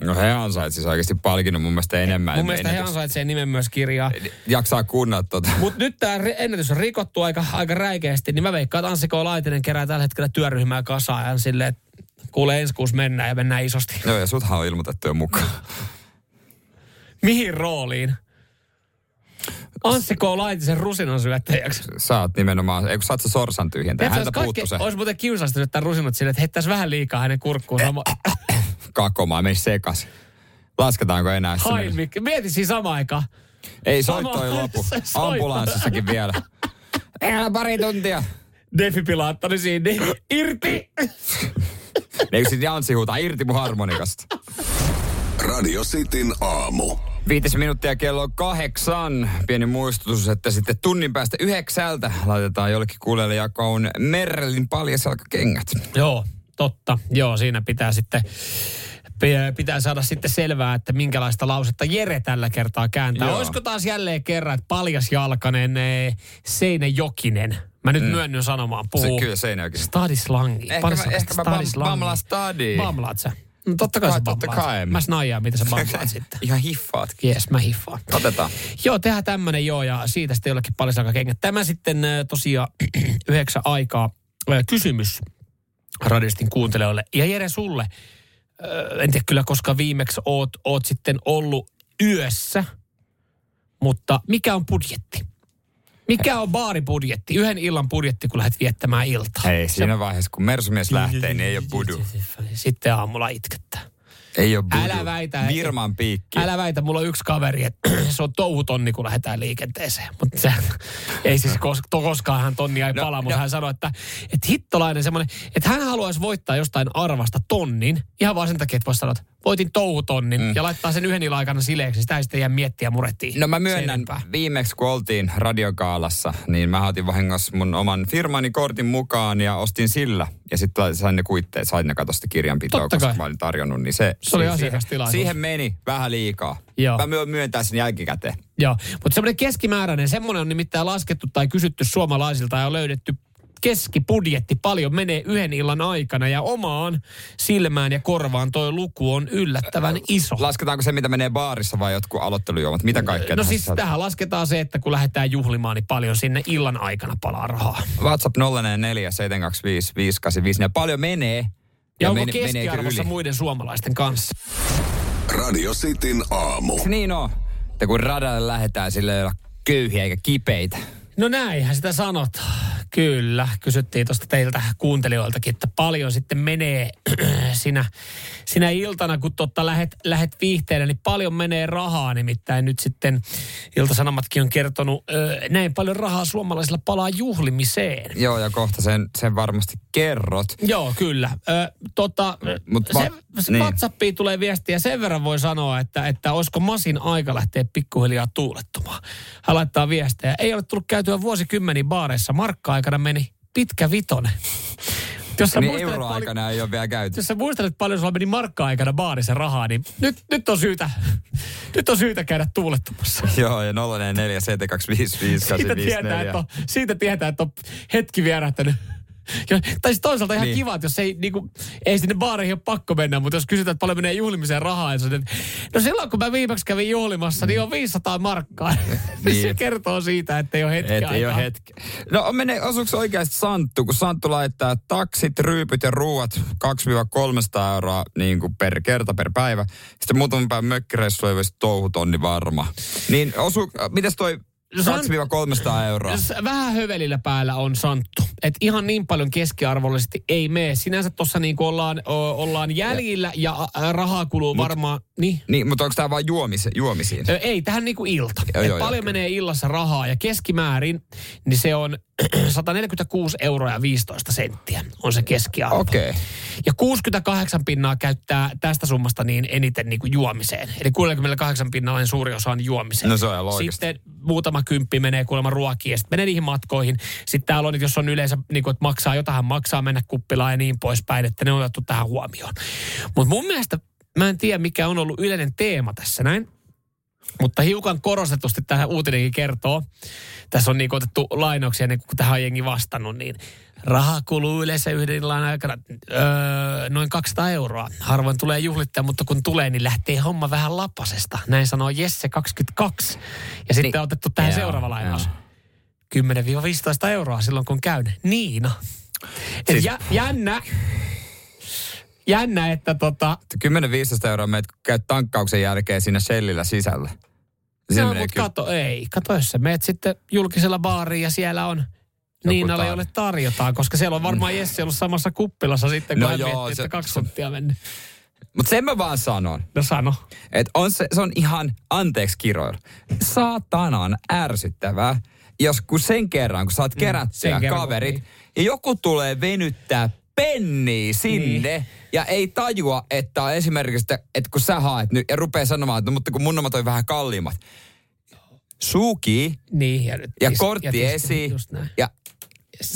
No he ansait siis oikeasti palkinnon mun mielestä enemmän. Mun mielestä he ennätys- ansaitsee nimen myös kirjaa. Jaksaa kuunnella tota. Mutta nyt tämä ennätys on rikottu aika, aika räikeästi, niin mä veikkaan, että Anssi K. Laitinen kerää tällä hetkellä työryhmää kasaan silleen, että kuule ensi kuussa mennään ja mennään isosti. Joo, ja suthan on ilmoitettu jo mukaan. Mihin rooliin? Anssi K. Laitisen rusinan syöttäjäksi. Sä oot nimenomaan, ei kun sä oot se sorsan tyhjentäjä. Häntä puuttu se Olisi muuten kiusallista syöttää rusinat sille, että heittäisi vähän liikaa hänen kurkkuun. Sama, kakomaa, meni sekas. Lasketaanko enää? Mikki. Mieti siis samaan aikaan. Ei soitto ei lopu. Ambulanssissakin vielä. Enää pari tuntia. Defipilaattori siinä, niin irti. Eikö sit Janssi huutaa irti mun harmonikasta? Radio Cityn aamu. Viitis minuuttia kello on kahdeksan. Pieni muistutus, että sitten tunnin päästä yhdeksältä laitetaan jollekin kuulelle jakoon Merrellin paljasalkakengät. Joo, totta. Joo, siinä pitää sitten pitää saada sitten selvää, että minkälaista lausetta Jere tällä kertaa kääntää. Joo. Olisiko taas jälleen kerran, että paljasjalkainen eh, Seinäjokinen, mä nyt mm. myönnyn sanomaan, Se, puhuu kyllä Seinäjoki. stadislangi. Ehkä mä- ehkä mä bam- stadislangi. bamla stadi. Bamlaat sä? No totta kai Kai- sä totta kai. Mä snaijaan, mitä sä bamlaat sitten. Ihan hiffaat. Jes, mä hiffaan. Otetaan. Joo, tehdään tämmönen joo, ja siitä sitten jollekin paljon kengät. Tämä sitten tosiaan yhdeksän aikaa kysymys radistin kuuntelijoille. Ja Jere sulle, en tiedä kyllä koska viimeksi oot, oot sitten ollut yössä, mutta mikä on budjetti? Mikä on baaribudjetti? Yhden illan budjetti, kun lähdet viettämään iltaa. Ei, siinä vaiheessa kun Mersumies lähtee, niin ei ole budu. Sitten aamulla itkettää. Ei ole budu. Älä väitä. Virman piikki. Älä väitä, mulla on yksi kaveri, että se on touhutonni, kun lähdetään liikenteeseen. Mutta se ei siis kos, to, koskaan hän tonnia ei No, pala, mutta no. hän sanoi, että, että hittolainen semmoinen, että hän haluaisi voittaa jostain arvasta tonnin, ihan vaan sen takia, että voisi sanoa, että voitin touhutonnin mm. ja laittaa sen yhden illan aikana sileeksi. Sitä ei sitten jää miettiä ja murehtia. No mä myönnän, viimeksi kun oltiin radiokaalassa, niin mä otin vahingossa mun oman firmani kortin mukaan ja ostin sillä. Ja sitten sain ne kuitteet, sain ne katosta kirjanpitoa, Totta koska kai. mä olin tarjonnut. Niin se, Se oli siihen-. Siihen meni vähän liikaa. Joo. Mä myön myöntää sen jälkikäteen. Joo, mutta semmoinen keskimääräinen, semmoinen on nimittäin laskettu tai kysytty suomalaisilta ja on löydetty keskibudjetti paljon menee yhden illan aikana ja omaan silmään ja korvaan toi luku on yllättävän iso. Lasketaanko se, mitä menee baarissa vai jotkut aloittelujuomat? Mitä kaikkea No tähän siis tähän lasketaan se, että kun lähdetään juhlimaan, niin paljon sinne illan aikana palaa rahaa. WhatsApp 044 725 585. Paljon menee. Ja, ja onko meneekö keskiarvossa yli? muiden suomalaisten kanssa? Radio Cityn aamu. Se niin on, että kun radalle lähdetään sille ei ole köyhiä eikä kipeitä. No näinhän sitä sanotaan. Kyllä, kysyttiin tuosta teiltä kuuntelijoiltakin, että paljon sitten menee sinä, sinä iltana, kun totta lähet, lähet viihteelle, niin paljon menee rahaa. Nimittäin nyt sitten Iltasanomatkin on kertonut, ö, näin paljon rahaa suomalaisilla palaa juhlimiseen. Joo, ja kohta sen, sen varmasti kerrot. Joo, kyllä. Ö, tota, Mut va- se, se niin. WhatsAppiin tulee viestiä. Sen verran voi sanoa, että, että olisiko Masin aika lähteä pikkuhiljaa tuulettumaan. Hän laittaa viestejä. Ei ole tullut käytyä vuosikymmeniä baareissa. Markka-aikana meni pitkä vitonen. Jos sä Niin muistelet paljon- euroaikana ei ole vielä käyty. jos sä muistelet paljon sulla meni markka-aikana baarissa rahaa, niin nyt, nyt on syytä, nyt on syytä käydä tuulettumassa. Joo, ja 044 725 Siitä tietää, että on, siitä tietää, että on hetki vierähtänyt. Tai siis toisaalta ihan Niin. kiva, että jos ei, niinku, ei sinne baareihin ole pakko mennä, mutta jos kysytään, että paljon menee juhlimiseen rahaa, niin sanotaan, no silloin kun mä viimeksi kävin juhlimassa, niin on 500 markkaa. niin. Se Niin. kertoo siitä, että ei ole hetki Et ei ole hetki. No menee, osuuko oikeasti Santtu, kun Santtu laittaa taksit, ryypyt ja ruuat 200-300 euroa niin kuin per kerta per päivä. Sitten muutaman päivän mökkireissu ei olisi touhutonni varma. Niin osu, mitäs toi San- 200-300 euroa? Vähän hövelillä päällä on Santtu. Et ihan niin paljon keskiarvollisesti ei mene. Sinänsä tuossa niinku ollaan, o, ollaan jäljillä ja rahaa kuluu varmaan... Niin. Niin, mutta onko tämä vain juomis, juomisiin? Ö, Ei, tähän niinku ilta. Joo, Et joo, paljon joo, menee illassa rahaa ja keskimäärin niin se on 146 euroa ja 15 senttiä on se keskiarvo. Okay. Ja 68 pinnaa käyttää tästä summasta niin eniten niin kuin juomiseen. Eli 68 pinnalla suuri osa on juomiseen. No se on. Sitten muutama kymppi menee kuulemma ruokiin ja sitten menee niihin matkoihin. Sitten täällä on, että jos on yleensä, niin kuin, että maksaa jotain, maksaa mennä kuppilaan ja niin poispäin, että ne on otettu tähän huomioon. Mutta mun mielestä, mä en tiedä mikä on ollut yleinen teema tässä näin. Mutta hiukan korostetusti tähän uutinenkin kertoo. Tässä on niin otettu lainauksia, niin kun tähän on jengi vastannut, niin raha kuluu yleensä yhden illan aikana öö, noin 200 euroa. Harvoin tulee juhlittaa, mutta kun tulee, niin lähtee homma vähän lapasesta. Näin sanoo Jesse 22. Ja sitten Niin. on otettu tähän Joo, seuraava lainaus. joo. 10-15 euroa silloin, kun käyn. Niina. Et Siis- jä, jännä. Jännä, että tota, 10-15 euroa meet käyt tankkauksen jälkeen siinä Shellillä sisällä. Siinä no, mutta ky- kato, ei. Kato, jos sä meet sitten julkisella baariin ja siellä on Niinalle, tar- jolle tarjotaan, koska siellä on varmaan Jesse ollut samassa kuppilassa sitten, kun No hän joo, miettii, se- että kaksi tuntia mennyt. Mutta sen mä vaan sanon, No sano. että on se, se on ihan anteeksi kiroilu. Saatanan ärsyttävää, jos kun sen kerran, kun sä oot kerätty sen ja kerran, kaverit, niin. ja joku tulee venyttää penniä sinne, niin. ja ei tajua, että on esimerkiksi, että, että kun sä haet nyt, ja rupeaa sanomaan, että no, mutta kun mun on toi vähän kalliimmat. Suki Niin, ja, nyt ja tis- kortti tis- esiin. Ja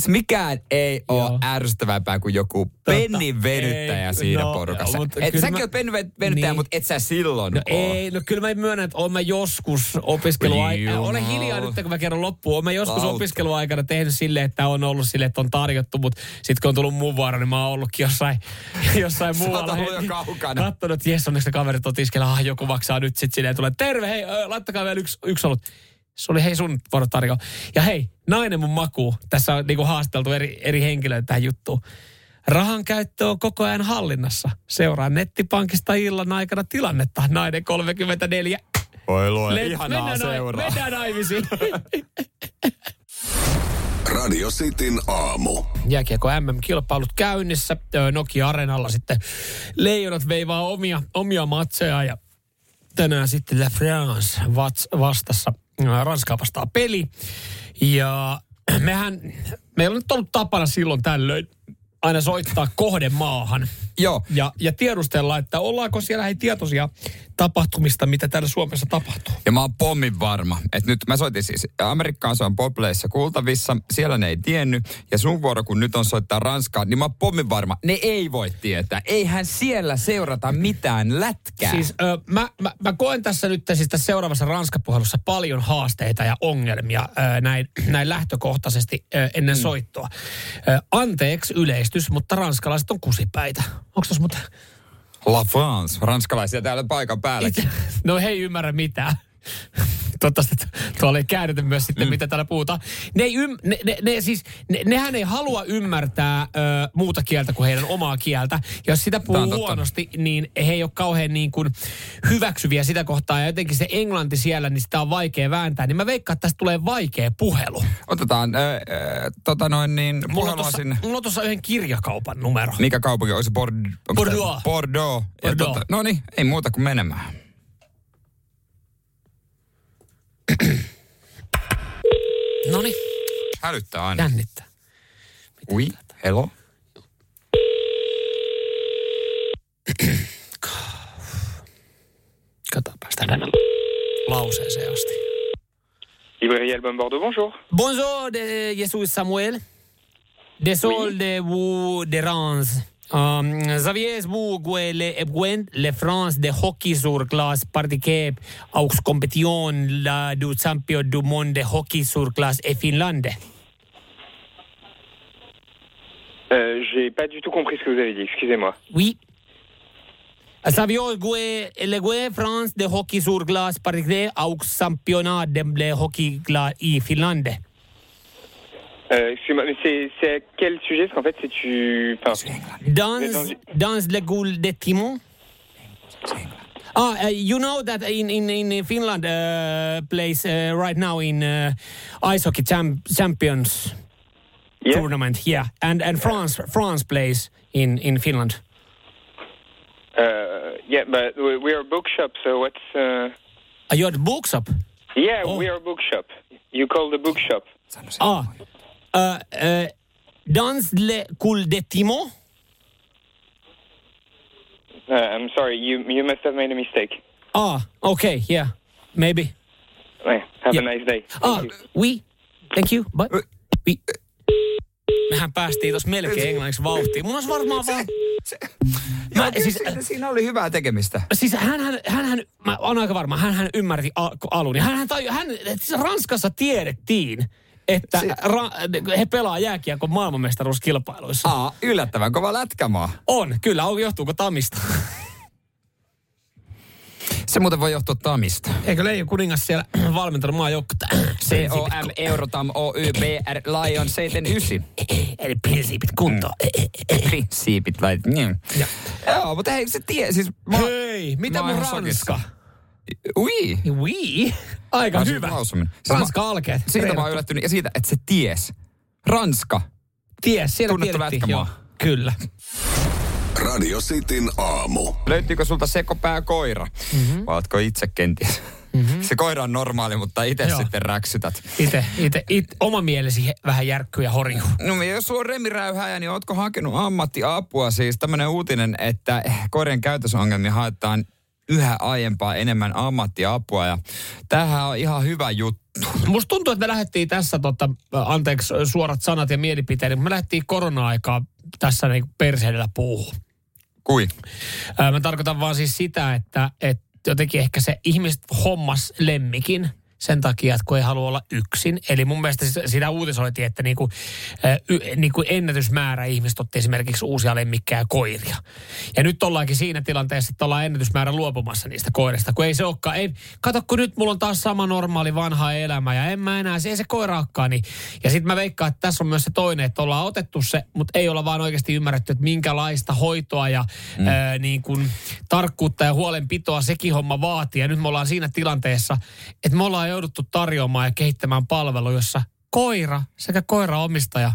mikään ei Joo. ole ärsyttävämpää kuin joku pennin venyttäjä ei, siinä no, porukassa. mutta Et säkin mä- oot pennin venyttäjä, Niin. mutta et sä silloin No oo. ei, no kyllä mä myönnän, että olen mä joskus opiskeluaikana, ole hiljaa nyt kun mä kerron loppuun, olen mä joskus Kautta. opiskeluaikana tehnyt silleen, että on ollut silleen, että on tarjottu, mutta sitten kun on tullut mun vuoro, niin mä oon ollutkin jossain, jossain Sä oot muualla. ollut jo kaukana. Kattonut, että jes, onneksi ne kaverit on tiskellä, ah, joku maksaa nyt sitten silleen, tulee, terve, hei, laittakaa vielä yksi, yksi ollut. Se oli hei sun vuoro tarjoa. Ja hei, nainen mun maku. Tässä on niinku haasteltu eri, eri henkilöitä tähän juttuun. Rahan käyttö on koko ajan hallinnassa. Seuraa nettipankista illan aikana tilannetta. Nainen 34. Voi lue, Let- ihanaa mennään, seuraa. mennään naimisiin. Radio Cityn aamu. Jääkiekko MM-kilpailut käynnissä. Ö, Nokia-areenalla sitten leijonat veivaa omia, omia matseja ja tänään sitten La France vastassa. Ä, Ranskaa vastaa peli. Ja mehän, meillä on nyt ollut tapana silloin tällöin aina soittaa kohdemaahan. Joo, Ja, ja tiedustella, että ollaanko siellä hei tietoisia tapahtumista, mitä täällä Suomessa tapahtuu. ja mä oon pommin varma, että nyt mä soitin siis Amerikkaan, se on popleissa kuultavissa, siellä ne ei tiennyt, ja sun vuoro kun nyt on soittaa Ranskaan, niin mä oon pommin varma, ne ei voi tietää. Eihän siellä seurata mitään lätkää. Siis ö, mä, mä, mä koen tässä nyt siis tässä seuraavassa Ranska-puhelussa paljon haasteita ja ongelmia ö, näin, näin lähtökohtaisesti ö, ennen Mm. soittoa. Ö, anteeksi yleistys, mutta ranskalaiset on kusipäitä. Onko tuossa muuten? La France, ranskalaisia täällä paikan päällä. No he ei ymmärrä mitään. Toivottavasti tuolla ei käännetä myös sitten, mm. mitä täällä puhutaan. Ne, ei ym, ne, ne, ne, siis, ne, nehän ei halua ymmärtää ö, muuta kieltä kuin heidän omaa kieltä. Jos sitä puhuu huonosti, niin he ei ole kauhean niin kuin hyväksyviä sitä kohtaa. Ja jotenkin se englanti siellä, niin sitä on vaikea vääntää. Niin mä veikkaan, että tästä tulee vaikea puhelu. Otetaan, äh, äh, tota noin niin, mulla on, tossa, mulla on tuossa yhden kirjakaupan numero. Mikä kaupunki olisi? Bord- Bordeaux. Bordeaux. Bordeaux. Tota, no niin, ei muuta kuin menemään. no niin. Hälyttää aina. Jännittää. Oui, hello. Katsotaan päästään lauseeseen asti. Album Bordeaux, bonjour. Bonjour, de, je suis Samuel. Désolé oui. de vous déranger. Um, Saviez-vous que le Ebwen, le France de hockey sur glace participe aux compétitions du champion du monde de hockey sur glace et Finlande? Euh, J'ai pas du tout compris ce que vous avez dit, excusez-moi. Oui. Saviez-vous que le France de hockey sur glace participe aux championnats de hockey glace et Finlande? Euh, excuse-moi, mais c'est, à quel sujet? Parce qu'en fait, c'est tu. Enfin, Dans, dans le goal de Timon? Ah, uh, you know that in in in Finland uh, plays uh, right now in uh, ice hockey cham- champions yeah. tournament. Yeah, and and France France plays in in Finland. Uh, yeah, but we- we're a bookshop, so what's. Uh... Are you at bookshop? Yeah, Oh. we are a bookshop. You call the bookshop. Ah, uh, dans le goal de Timon? Uh, I'm sorry, you you must have made a mistake. Ah, okay, yeah, maybe. Ouais, have Yeah. a nice day. Thank Ah, you. oui, thank you, but we. Mehän päästiin tuossa melkein englanniksi vauhtiin. Mun olisi varmaan vaan... Mä, Joo, siis, siis, siinä oli hyvää tekemistä. siis hän, hän, hän, hän mä oon aika varma, hän, hän ymmärti al, alun. Hän, hän, taju, hän, siis Ranskassa tiedettiin, että ra, he pelaa jääkiekon maailmanmestaruuskilpailuissa. Aa, yllättävän kova lätkämaa. On, kyllä. On, johtuuko Tamista? Se muuten voi johtua Tamista. Eikö Leijo kuningas siellä valmentanut maajoukkuetta? COM, Eurotam, Oy, BR, Lion 79. Eli prinsiipit kuntoon. Prinsiipit lait. Niin. Joo, mutta hei, se tie, siis... Mä, Hei, mitä mun Ranska? Ui. Oui. Aika hyvä. lausuminen. Siis Ranska alkeet. Siitä mä oon yllättynyt. Ja siitä, että se ties. Ranska. Ties, siellä Tunnettu tiedettiin. lätkämaa. Joo, kyllä. Radio Cityn aamu. Löytyykö sulta sekopää koira? Mm-hmm. Vai ootko itse kenties? Mm-hmm. Se koira on normaali, mutta itse sitten räksytät. Itse, itse, itse, oma mielesi vähän järkkyy ja horjuu. No jos sulla on remiräyhäjä, niin ootko hakenut ammattiapua? Siis tämmöinen uutinen, että koirien käytösongelmia haetaan yhä aiempaa enemmän ammattiapua. Ja tämähän on ihan hyvä juttu. Musta tuntuu, että me lähdettiin tässä, tota, anteeksi suorat sanat ja mielipiteet, mutta me lähdettiin korona-aikaa tässä niin perseedellä puuhun. Kui? Ää, Mä tarkoitan vaan siis sitä, että, että jotenkin ehkä se ihmiset hommas lemmikin sen takia, että kun ei halua olla yksin. Eli mun mielestä siis sitä uutisoitiin, että niinku, niinku ennätysmäärä ihmiset otti esimerkiksi uusia lemmikkejä koiria. Ja nyt ollaankin siinä tilanteessa, että ollaan ennätysmäärä luopumassa niistä koirista, kun ei se olekaan. Ei, kato, kun nyt mulla on taas sama normaali vanha elämä ja en mä enää, se ei se koira olekaan. Niin. Ja sitten mä veikkaan, että tässä on myös se toinen, että ollaan otettu se, mutta ei olla vaan oikeasti ymmärretty, että minkälaista hoitoa ja mm. ää, niin kuin, tarkkuutta ja huolenpitoa sekin homma vaatii. Ja nyt me ollaan siinä tilanteessa, että me ollaan jouduttu tarjoamaan ja kehittämään palvelu, jossa koira sekä koiraomistaja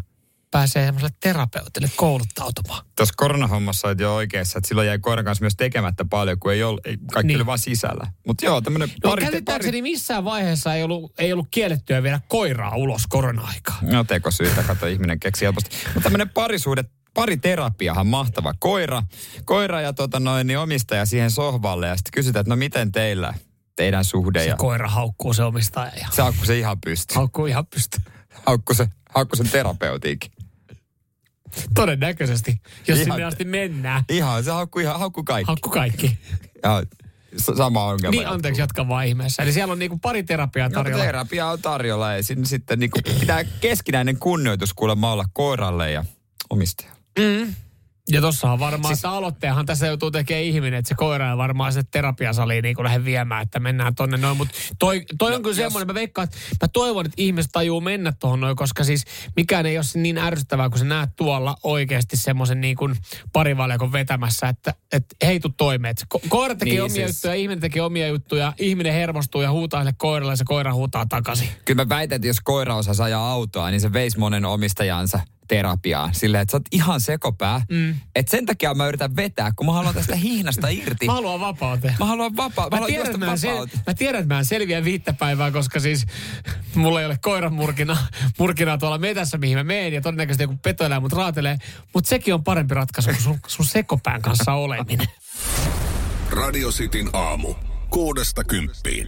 pääsee semmoiselle terapeutille kouluttautumaan. Tuossa koronahommassa olet jo oikeassa, että silloin jäi koiran kanssa myös tekemättä paljon, kun ei ollut, ei, kaikki Niin. oli vaan sisällä. Mutta joo, tämmöinen No pari, käsittääkseni missään vaiheessa ei ollut, ei ollut kiellettyä viedä koiraa ulos korona-aikaa. No tekosyytä, kato ihminen keksi helposti. Mutta tämmöinen parisuhde, pariterapiahan mahtava. Koira, koira ja tota noin, niin omistaja siihen sohvalle ja sitten kysytään, että no miten teillä, teidän suhde. Se ja koira haukkuu se omistaja ja se haukkuu se ihan pysty. haukkuu ihan pysty. Haukkuu se, haukkuu sen terapeutiikin. Todennäköisesti, jos Ihan- sinne asti mennään. Ihan, se haukkuu ihan, haukkuu kaikki. Haukku kaikki. Ja sama ongelma. Niin, anteeksi, jatka vaan ihmeessä. Eli siellä on niinku pari terapiaa Tarjolla. tarjolla. Terapia on tarjolla ja sinne sitten niinku pitää keskinäinen kunnioitus kuulemma olla koiralle ja omistajalle. Mm. Ja tossahan varmaan, siis... että aloitteenhan tässä joutuu tekemään ihminen, että se koira on varmaan se terapiasaliin niin lähde viemään, että mennään tonne noin. Mutta toi, toi no, on kyllä jos... semmoinen, mä veikkaan, että mä toivon, että ihmiset tajuu mennä tuohon noin, koska siis mikään ei ole niin ärsyttävää, kun sä näet tuolla oikeasti semmoisen niin kuin parivaljakon vetämässä, että, että hei tuu toimeen. Ko- koira tekee niin, omia siis... juttuja, ihminen tekee omia juttuja, ihminen hermostuu ja huutaa sille koiralle ja se koira huutaa takaisin. Kyllä mä väitän, että jos koira osaa ajaa autoa, niin se veisi monen omistajansa terapiaan. Silleen, että sä oot ihan sekopää. Mm. Että sen takia mä yritän vetää, kun mä haluan tästä hihnasta irti. mä haluan vapauteen. Mä haluan vapaa. Mä, mä, tiedän, että mä, sel- mä tiedän, että mä selviän viittä päivää, koska siis mulla ei ole koiran murkina, murkina tuolla metässä, mihin mä meen. Ja todennäköisesti joku petoeläin mut raatelee. Mutta sekin on parempi ratkaisu kuin sun, sun sekopään kanssa oleminen. Radio Cityn aamu. Kuudesta kymppiin.